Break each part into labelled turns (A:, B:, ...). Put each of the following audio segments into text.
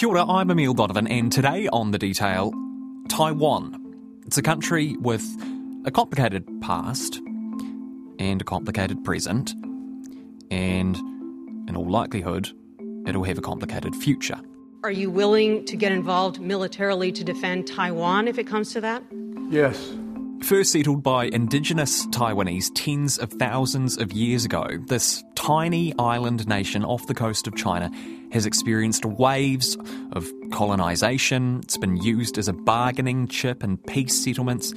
A: Kia ora, I'm Emile Donovan, and today on The Detail, Taiwan. It's a country with a complicated past and a complicated present, and in all likelihood, it'll have a complicated future.
B: Are you willing to get involved militarily to defend Taiwan if it comes to that?
C: Yes.
A: First settled by indigenous Taiwanese tens of thousands of years ago, this tiny island nation off the coast of China has experienced waves of colonisation. It's been used as a bargaining chip in peace settlements,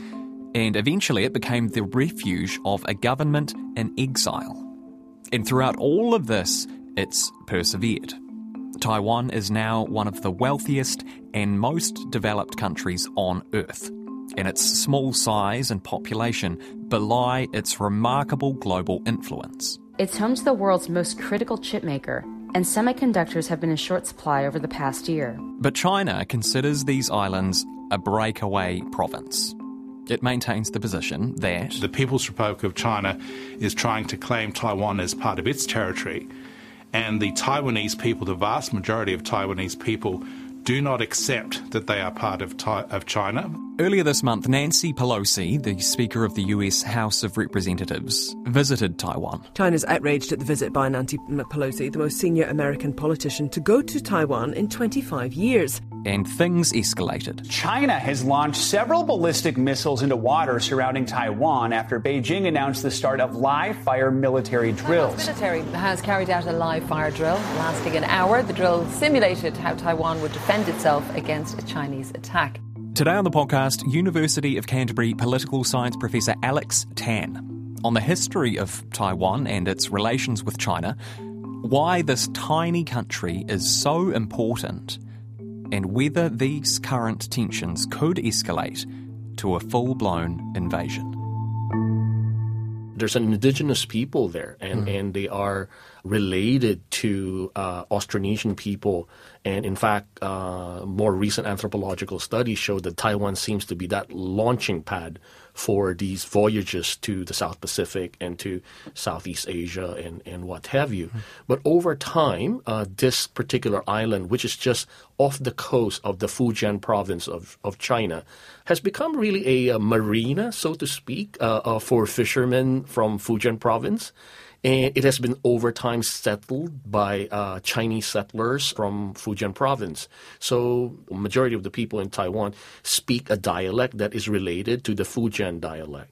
A: and eventually it became the refuge of a government in exile. And throughout all of this, it's persevered. Taiwan is now one of the wealthiest and most developed countries on Earth and its small size and population belie its remarkable global influence.
D: It's home to the world's most critical chip maker, and semiconductors have been in short supply over the past year.
A: But China considers these islands a breakaway province. It maintains the position that
E: the People's Republic of China is trying to claim Taiwan as part of its territory, and the Taiwanese people, the vast majority of Taiwanese people, do not accept that they are part of, of China.
A: Earlier this month, Nancy Pelosi, the Speaker of the US House of Representatives, visited Taiwan.
F: China's outraged at the visit by Nancy Pelosi, the most senior American politician to go to Taiwan in 25 years.
A: And things escalated.
G: China has launched several ballistic missiles into water surrounding Taiwan after Beijing announced the start of live fire military drills.
H: The military has carried out a live fire drill lasting an hour. The drill simulated how Taiwan would defend itself against a Chinese attack.
A: Today on the podcast, University of Canterbury political science professor Alex Tan on the history of Taiwan and its relations with China, why this tiny country is so important, and whether these current tensions could escalate to a full blown invasion.
I: There's an indigenous people there, and, mm. and they are related to uh, Austronesian people. And in fact, uh, more recent anthropological studies show that Taiwan seems to be that launching pad for these voyages to the South Pacific and to Southeast Asia and, and what have you. Mm-hmm. But over time, uh, this particular island, which is just off the coast of the Fujian province of, of China, has become really a, a marina, so to speak, uh, uh, for fishermen from Fujian province. And it has been over time settled by uh, Chinese settlers from Fujian province. So, majority of the people in Taiwan speak a dialect that is related to the Fujian dialect.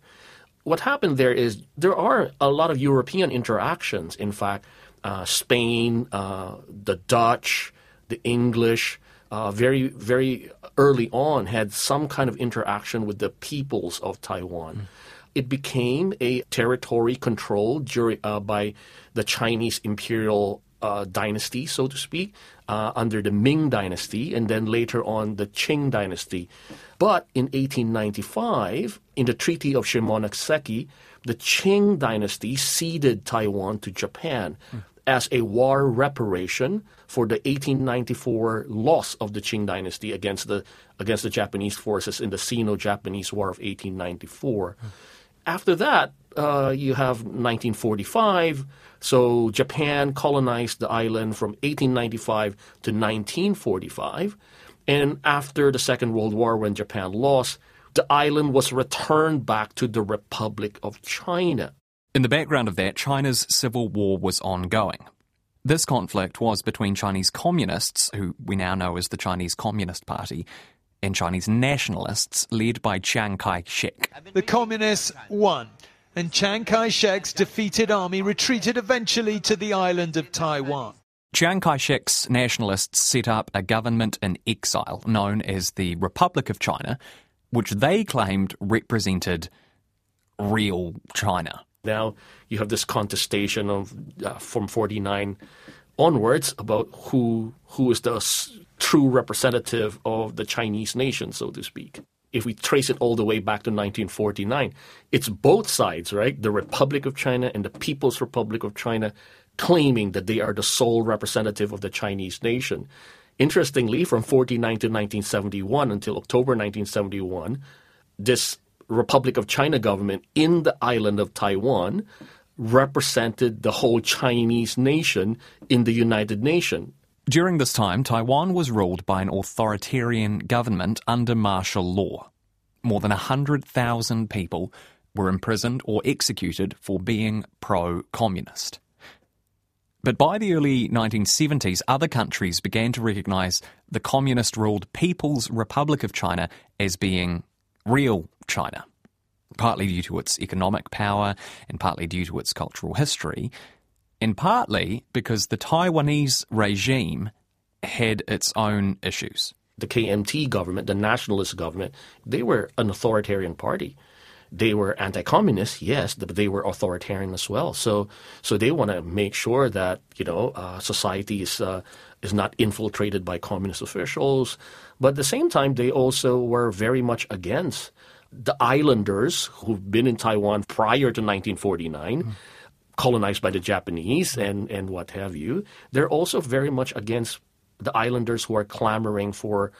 I: What happened there is there are a lot of European interactions. In fact, uh, Spain, uh, the Dutch, the English, uh, very very early on had some kind of interaction with the peoples of Taiwan. Mm it became a territory controlled during, uh, by the Chinese imperial uh, dynasty, so to speak, uh, under the Ming dynasty, and then later on the Qing dynasty. But in 1895, in the Treaty of Shimonoseki, the Qing dynasty ceded Taiwan to Japan. Mm. As a war reparation for the 1894 loss of the Qing dynasty against the against the Japanese forces in the Sino-Japanese War of 1894. Mm. After that, uh, you have 1945. So Japan colonized the island from 1895 to 1945. And after the Second World War, when Japan lost, the island was returned back to the Republic of China.
A: In the background of that, China's civil war was ongoing. This conflict was between Chinese communists, who we now know as the Chinese Communist Party, and Chinese nationalists led by Chiang Kai shek.
C: The communists won, and Chiang Kai shek's defeated army retreated eventually to the island of Taiwan.
A: Chiang Kai shek's nationalists set up a government in exile known as the Republic of China, which they claimed represented real China.
I: Now you have this contestation of uh, from 49 onwards about who who is the true representative of the Chinese nation, so to speak. If we trace it all the way back to 1949, it's both sides, right? The Republic of China and the People's Republic of China claiming that they are the sole representative of the Chinese nation. Interestingly, from 49 to 1971 until October 1971, this Republic of China government in the island of Taiwan represented the whole Chinese nation in the United Nations
A: During this time, Taiwan was ruled by an authoritarian government under martial law. More than 100,000 people were imprisoned or executed for being pro communist. But by the early 1970s, other countries began to recognise the communist ruled People's Republic of China as being real China, partly due to its economic power and partly due to its cultural history, and partly because the Taiwanese regime had its own issues.
I: The KMT government, the nationalist government, they were an authoritarian party they were anti-communist, yes, but they were authoritarian as well. So, so they want to make sure that you know uh, society is uh, is not infiltrated by communist officials. But at the same time, they also were very much against the islanders who've been in Taiwan prior to 1949. Mm. Colonized by the Japanese and, and what have you. They're also very much against the islanders who are clamoring for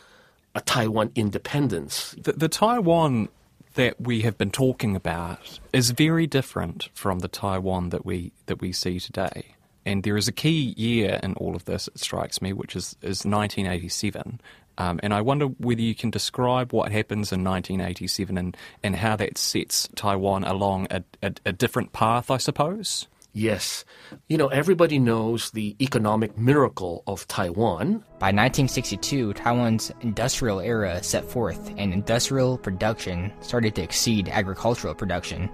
I: a Taiwan independence.
A: The, the Taiwan that we have been talking about is very different from the Taiwan that we that we see today. And there is a key year in all of this, it strikes me, which is, is 1987. Um, and I wonder whether you can describe what happens in 1987 and, and how that sets Taiwan along a, a, a different path, I suppose.
I: Yes. You know, everybody knows the economic miracle of Taiwan.
J: By 1962, Taiwan's industrial era set forth, and industrial production started to exceed agricultural production.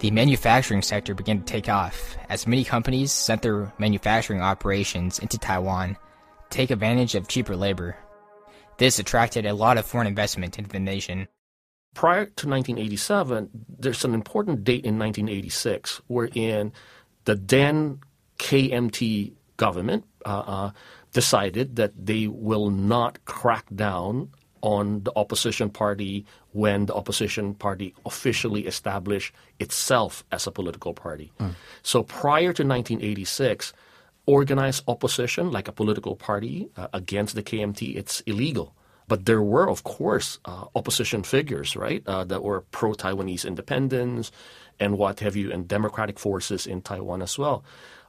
J: The manufacturing sector began to take off as many companies sent their manufacturing operations into Taiwan to take advantage of cheaper labor. This attracted a lot of foreign investment into the nation.
I: Prior to 1987, there's an important date in 1986 wherein the then KMT government uh, uh, decided that they will not crack down on the opposition party when the opposition party officially established itself as a political party. Mm. So prior to 1986, organized opposition, like a political party uh, against the KMT, it's illegal. But there were, of course, uh, opposition figures, right, uh, that were pro Taiwanese independence and what have you, and democratic forces in Taiwan as well.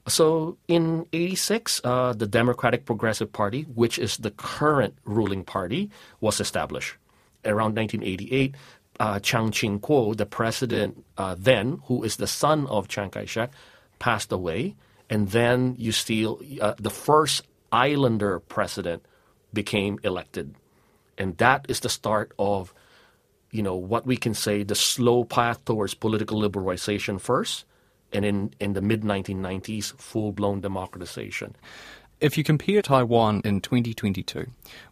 I: So in 86, uh, the Democratic Progressive Party, which is the current ruling party, was established. Around 1988, uh, Chiang Ching-kuo, the president uh, then, who is the son of Chiang Kai-shek, passed away. And then you still, uh, the first islander president became elected and that is the start of you know what we can say the slow path towards political liberalization first and in, in the mid 1990s full-blown democratization.
A: If you compare Taiwan in 2022,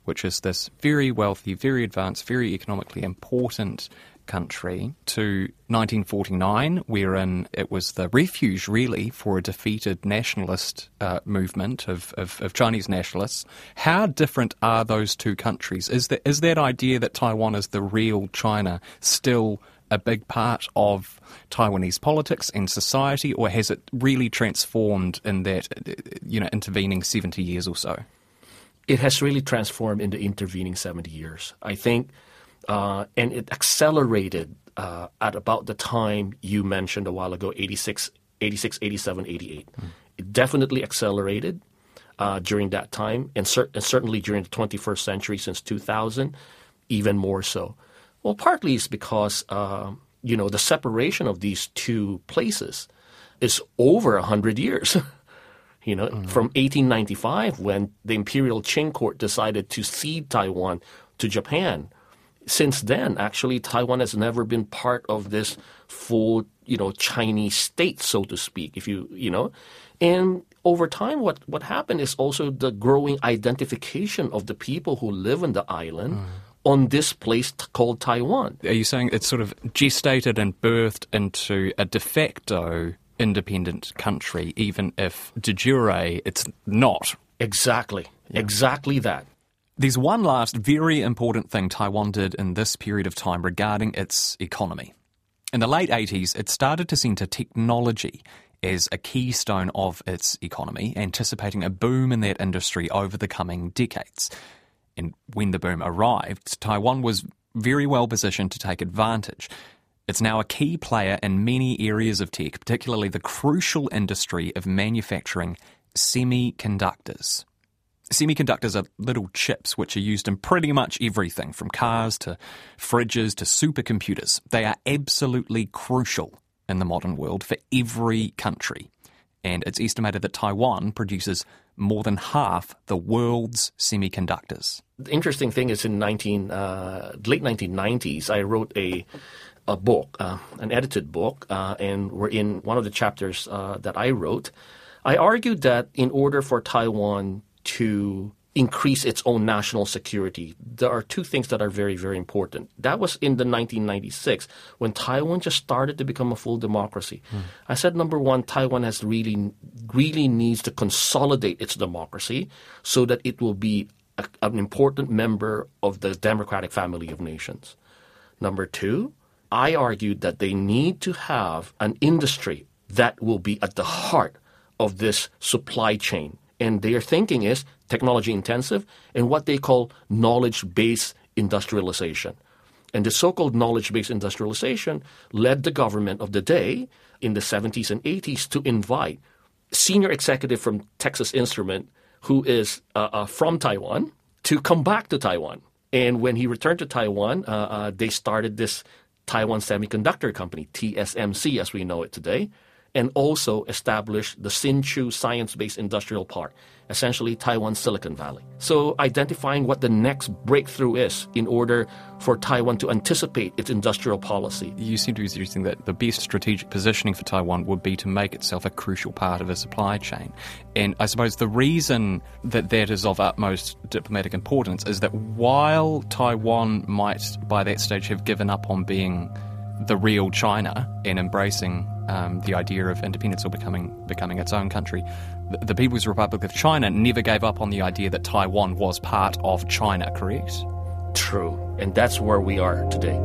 A: which is this very wealthy, very advanced, very economically important country to 1949, wherein it was the refuge, really, for a defeated nationalist uh, movement of, of, of, Chinese nationalists. How different are those two countries? Is that, is that idea that Taiwan is the real China still a big part of Taiwanese politics and society, or has it really transformed in that, you know, intervening 70 years or so?
I: It has really transformed in the intervening 70 years. I think uh, and it accelerated uh, at about the time you mentioned a while ago 86, 86 87, 88. Mm. It definitely accelerated uh, during that time, and, cer- and, certainly during the 21st century since 2000, even more so. Well, partly it's because uh, you know the separation of these two places is over hundred years. you know, mm-hmm. from 1895 when the imperial Qing court decided to cede Taiwan to Japan since then, actually, Taiwan has never been part of this full, you know, Chinese state, so to speak. If you, you know, and over time, what what happened is also the growing identification of the people who live in the island. Mm. On this place t- called Taiwan.
A: Are you saying it's sort of gestated and birthed into a de facto independent country, even if de jure it's not?
I: Exactly. Yeah. Exactly that.
A: There's one last very important thing Taiwan did in this period of time regarding its economy. In the late 80s, it started to centre technology as a keystone of its economy, anticipating a boom in that industry over the coming decades. And when the boom arrived, Taiwan was very well positioned to take advantage. It's now a key player in many areas of tech, particularly the crucial industry of manufacturing semiconductors. Semiconductors are little chips which are used in pretty much everything from cars to fridges to supercomputers. They are absolutely crucial in the modern world for every country. And it's estimated that Taiwan produces more than half the world's semiconductors.
I: The interesting thing is in 19, uh, late 1990s, I wrote a a book, uh, an edited book, uh, and we're in one of the chapters uh, that I wrote. I argued that in order for Taiwan to increase its own national security, there are two things that are very, very important. That was in the 1996 when Taiwan just started to become a full democracy. Mm. I said, number one, Taiwan has really, really needs to consolidate its democracy so that it will be a, an important member of the democratic family of nations. Number two, I argued that they need to have an industry that will be at the heart of this supply chain and their thinking is technology intensive and what they call knowledge based industrialization. And the so called knowledge based industrialization led the government of the day in the 70s and 80s to invite senior executive from Texas Instrument who is uh, uh, from Taiwan to come back to Taiwan. And when he returned to Taiwan, uh, uh they started this Taiwan Semiconductor Company, TSMC as we know it today, and also established the Hsinchu Science Based Industrial Park, essentially Taiwan's Silicon Valley. So, identifying what the next breakthrough is in order for Taiwan to anticipate its industrial policy.
A: You seem to be suggesting that the best strategic positioning for Taiwan would be to make itself a crucial part of the supply chain. And I suppose the reason that that is of utmost diplomatic importance is that while Taiwan might, by that stage, have given up on being the real China and embracing um, the idea of independence or becoming becoming its own country. The, the, People's Republic of China never gave up on the idea that Taiwan was part of China. Correct?
I: True, and that's where we are today.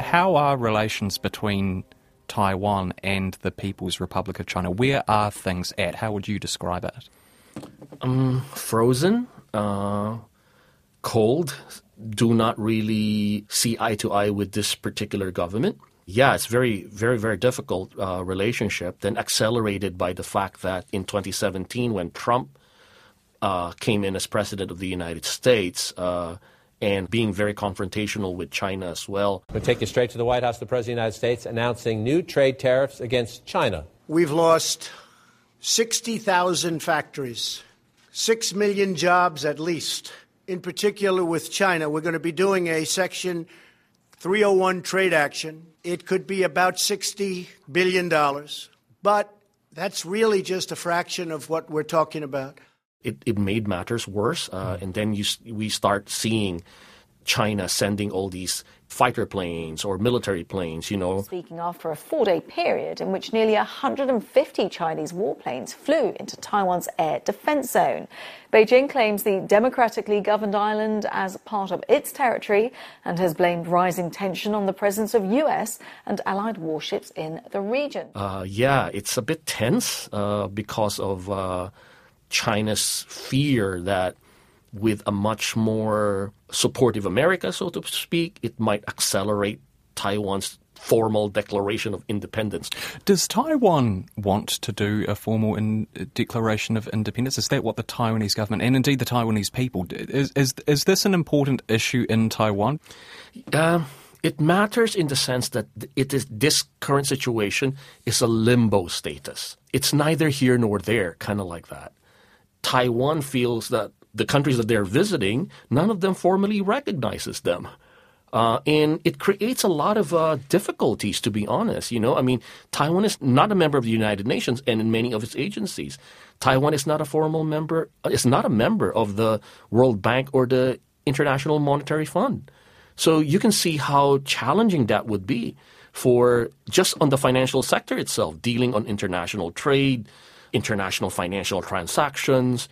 A: How are relations between Taiwan and the People's Republic of China? Where are things at? How would you describe it?
I: Um, frozen. Uh, cold, do not really see eye to eye with this particular government. Yeah, it's very, very, very difficult uh, relationship. Then accelerated by the fact that in 2017, when Trump uh, came in as president of the United States, uh, and being very confrontational with China as well.
K: We'll take you straight to the White House. The President of the United States announcing new trade tariffs against China.
L: We've lost 60,000 factories, 6 million jobs at least in particular with China. We're going to be doing a Section 301 trade action. It could be about $60 billion, but that's really just a fraction of what we're talking about.
I: It, it made matters worse, uh, and then you, we start seeing China sending all these fighter planes or military planes, you know.
M: Speaking after a four day period in which nearly 150 Chinese warplanes flew into Taiwan's air defense zone. Beijing claims the democratically governed island as part of its territory and has blamed rising tension on the presence of U.S. and allied warships in the region.
I: Uh, yeah, it's a bit tense uh, because of uh, China's fear that with a much more supportive America, so to speak, it might accelerate Taiwan's formal declaration of independence.
A: Does Taiwan want to do a formal in, declaration of independence? Is that what the Taiwanese government and indeed the Taiwanese people is? Is, is this an important issue in Taiwan?
I: Uh, it matters in the sense that it is this current situation is a limbo status. It's neither here nor there, kind of like that. Taiwan feels that the countries that they're visiting, none of them formally recognizes them. Uh, and it creates a lot of uh, difficulties, to be honest. You know, I mean, Taiwan is not a member of the United Nations and in many of its agencies. Taiwan is not a formal member, uh, it's not a member of the World Bank or the International Monetary Fund. So you can see how challenging that would be for just on the financial sector itself, dealing on international trade, international financial transactions,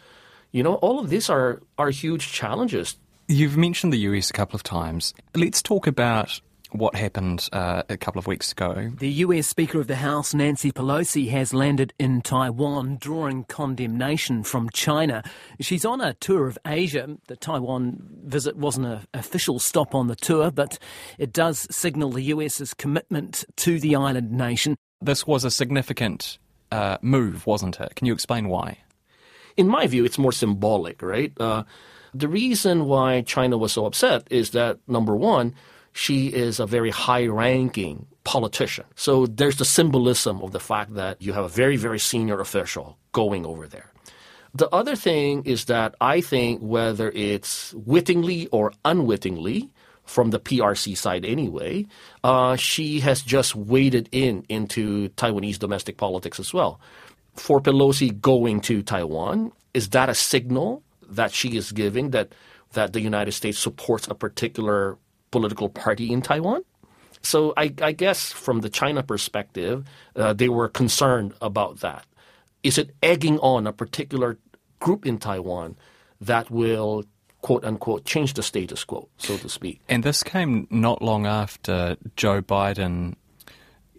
I: you know, all of these are, are huge challenges.
A: You've mentioned the US a couple of times. Let's talk about what happened uh, a couple of weeks ago.
N: The US Speaker of the House, Nancy Pelosi, has landed in Taiwan, drawing condemnation from China. She's on a tour of Asia. The Taiwan visit wasn't an official stop on the tour, but it does signal the US's commitment to the island nation.
A: this was a significant uh, move, wasn't it? Can you explain why?
I: In my view, it's more symbolic, right? Uh, the reason why China was so upset is that, number one, she is a very high ranking politician. So there's the symbolism of the fact that you have a very, very senior official going over there. The other thing is that I think whether it's wittingly or unwittingly, from the PRC side anyway, uh, she has just waded in into Taiwanese domestic politics as well. For Pelosi going to Taiwan, is that a signal that she is giving that that the United States supports a particular political party in Taiwan? So I, I guess from the China perspective, uh, they were concerned about that. Is it egging on a particular group in Taiwan that will quote unquote change the status quo, so to speak?
A: And this came not long after Joe Biden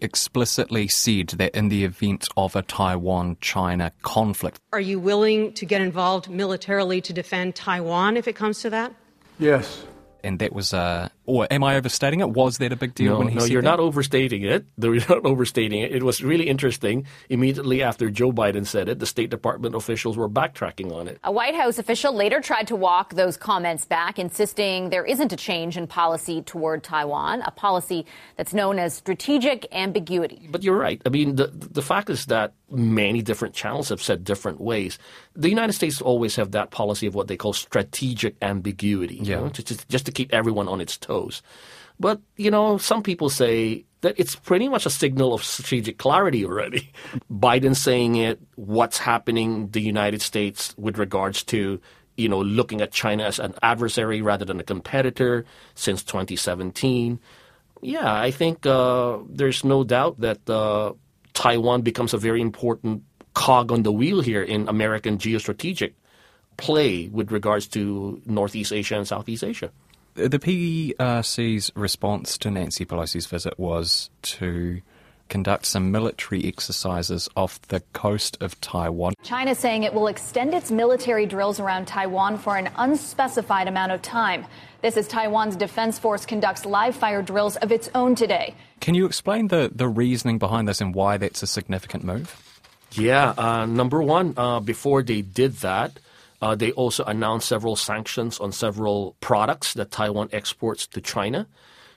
A: explicitly said that in the event of a Taiwan China conflict.
B: Are you willing to get involved militarily to defend Taiwan if it comes to that?
L: Yes.
A: And that was uh, or am I overstating it? Was that a big deal
I: no,
A: when he
I: no,
A: said
I: you're
A: that?
I: not overstating it. No, you're not overstating it. It was really interesting. Immediately after Joe Biden said it, the State Department officials were backtracking on it.
O: A White House official later tried to walk those comments back, insisting there isn't a change in policy toward Taiwan, a policy that's known as strategic ambiguity.
I: But you're right. I mean, the the fact is that many different channels have said different ways. The United States always have that policy of what they call strategic ambiguity, you
A: Yeah.
I: know, just, just to keep everyone on its toes. But, you know, some people say that it's pretty much a signal of strategic clarity already. Biden saying it, what's happening in the United States with regards to, you know, looking at China as an adversary rather than a competitor since 2017. Yeah, I think uh, there's no doubt that uh, Taiwan becomes a very important cog on the wheel here in American geostrategic play with regards to Northeast Asia and Southeast Asia.
A: The PRC's response to Nancy Pelosi's visit was to conduct some military exercises off the coast of Taiwan.
O: China saying it will extend its military drills around Taiwan for an unspecified amount of time. This is Taiwan's defense force conducts live fire drills of its own today.
A: Can you explain the, the reasoning behind this and why that's a significant move?
I: Yeah, uh, number one, uh, before they did that, uh, they also announced several sanctions on several products that Taiwan exports to China.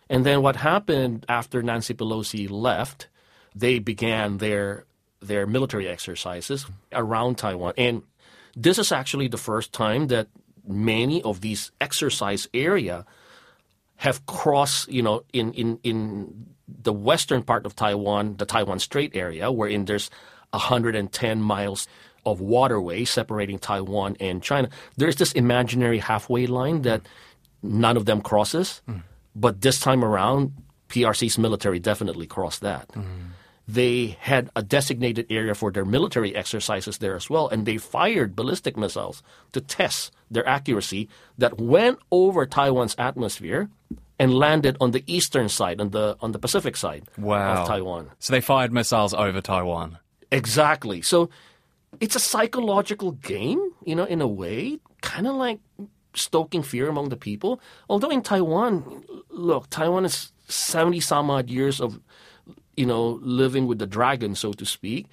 I: And then what happened after Nancy Pelosi left, they began their their military exercises around Taiwan. And this is actually the first time that many of these exercise area have crossed, you know, in, in, in the western part of Taiwan, the Taiwan Strait area, wherein there's 110 miles of waterway separating Taiwan and China. There's this imaginary halfway line that none of them crosses, but this time around, PRC's military definitely crossed that. They had a designated area for their military exercises there as well, and they fired ballistic missiles to test their accuracy that went over Taiwan's atmosphere and landed on the eastern side, on the on the Pacific side
A: Wow.
I: of Taiwan.
A: So they fired missiles over Taiwan.
I: Exactly. So it's a psychological game, you know, in a way, kind of like stoking fear among the people. Although in Taiwan, look, Taiwan is 70 some odd years of, you know, living with the dragon, so to speak.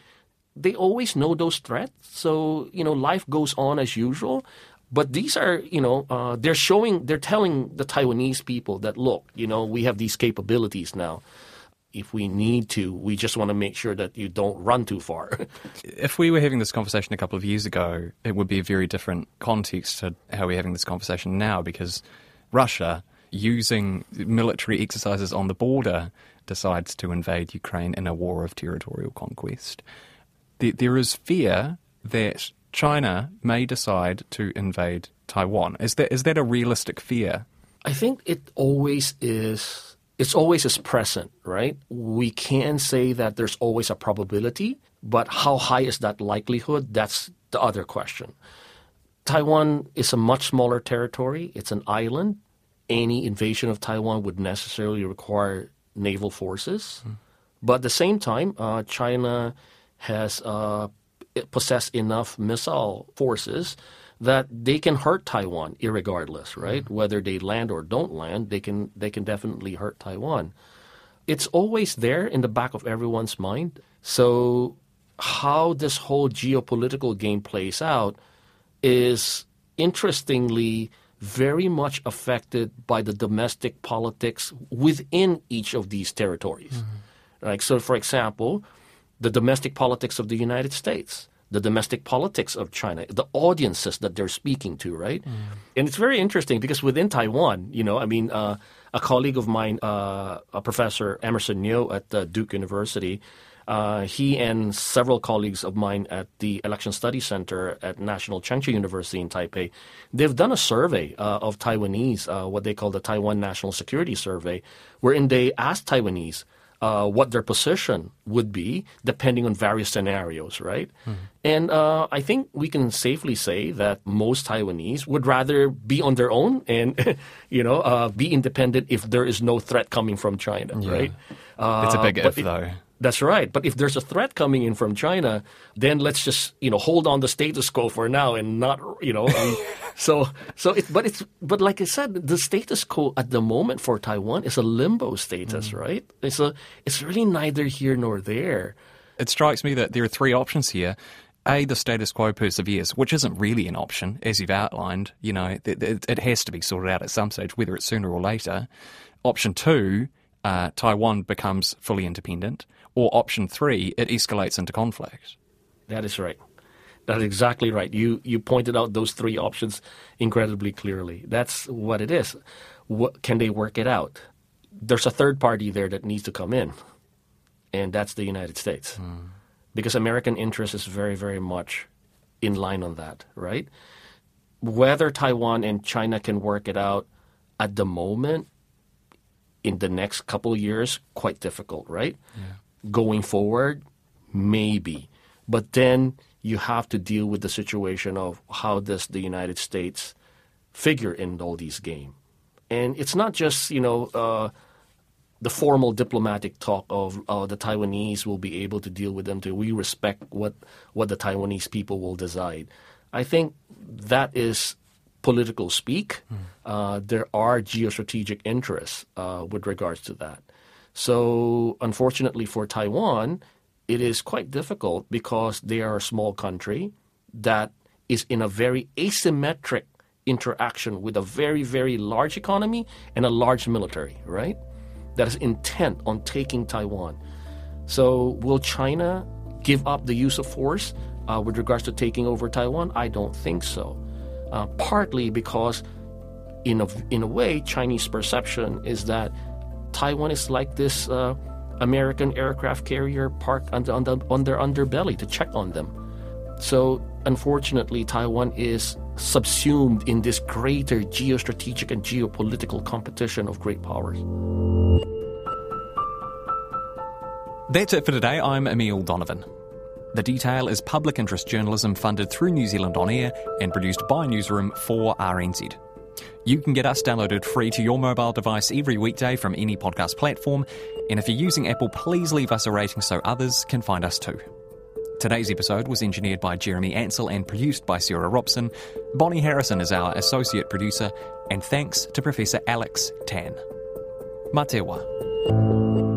I: They always know those threats. So, you know, life goes on as usual. But these are, you know, uh, they're showing, they're telling the Taiwanese people that, look, you know, we have these capabilities now. If we need to, we just want to make sure that you don't run too far.
A: If we were having this conversation a couple of years ago, it would be a very different context to how we're having this conversation now because Russia, using military exercises on the border, decides to invade Ukraine in a war of territorial conquest. There, there is fear that China may decide to invade Taiwan. Is that, is that a realistic fear?
I: I think it always is. It's always is present, right? We can say that there's always a probability, but how high is that likelihood? That's the other question. Taiwan is a much smaller territory. It's an island. Any invasion of Taiwan would necessarily require naval forces. But at the same time, uh, China has uh, possessed enough missile forces that they can hurt Taiwan irregardless, right? Whether they land or don't land, they can they can definitely hurt Taiwan. it's always there in the back of everyone's mind. So, how this whole geopolitical game plays out is interestingly very much affected by the domestic politics within each of these territories. Mm-hmm. Like so, for example, the domestic politics of the United States, the domestic politics of China, the audiences that they're speaking to, right? Mm. And it's very interesting because within Taiwan, you know, I mean, uh, a colleague of mine, uh, a professor Emerson Niou at uh, Duke University, uh, he and several colleagues of mine at the Election Study Center at National Cheng Kung University in Taipei, they've done a survey uh, of Taiwanese, uh, what they call the Taiwan National Security Survey, wherein they asked Taiwanese uh, what their position would be depending on various scenarios, right? Mm-hmm. And uh, I think we can safely say that most Taiwanese would rather be on their own and, you know, uh, be independent if there is no threat coming from China, yeah. right?
A: it's a big if, though.
I: That's right. But if there's a threat coming in from China, then let's just you know hold on the status quo for now and not you know. and so so it, but it's but like I said, the status quo at the moment for Taiwan is a limbo status, mm. right? It's a it's really neither here nor there.
A: It strikes me that there are three options here. A, the status quo perseveres, which isn't really an option, as you've outlined. You know, it, it, it has to be sorted out at some stage, whether it's sooner or later. Option two, uh, Taiwan becomes fully independent. Or option three, it escalates into conflict.
I: That is right. That's exactly right. You you pointed out those three options incredibly clearly. That's what it is. What, can they work it out? There's a third party there that needs to come in, and that's the United States, mm. because American interest is very very much in line on that. Right? Whether Taiwan and China can work it out at the moment, in the next couple of years, quite difficult. Right? Yeah going forward? Maybe. But then you have to deal with the situation of how does the United States figure in all these games. And it's not just, you know, uh, the formal diplomatic talk of uh, the Taiwanese will be able to deal with them. To we respect what what the Taiwanese people will decide. I think that is political speak. Mm. Uh, there are geostrategic interests uh, with regards to that. So, unfortunately for Taiwan, it is quite difficult because they are a small country that is in a very asymmetric interaction with a very, very large economy and a large military, right? That is intent on taking Taiwan. So, will China give up the use of force uh, with regards to taking over Taiwan? I don't think so. Uh, partly because, in a, in a way, Chinese perception is that Taiwan is like this uh, American aircraft carrier parked on, the, on, the, on their underbelly to check on them. So, unfortunately, Taiwan is subsumed in this greater geostrategic and geopolitical competition of great powers.
A: That's it for today. I'm Emile Donovan. The Detail is public interest journalism funded through New Zealand On Air and produced by Newsroom for RNZ. You can get us downloaded free to your mobile device every weekday from any podcast platform. And if you're using Apple, please leave us a rating so others can find us too. Today's episode was engineered by Jeremy Ansell and produced by Sarah Robson. Bonnie Harrison is our associate producer, and thanks to Professor Alex Tan. Matewa.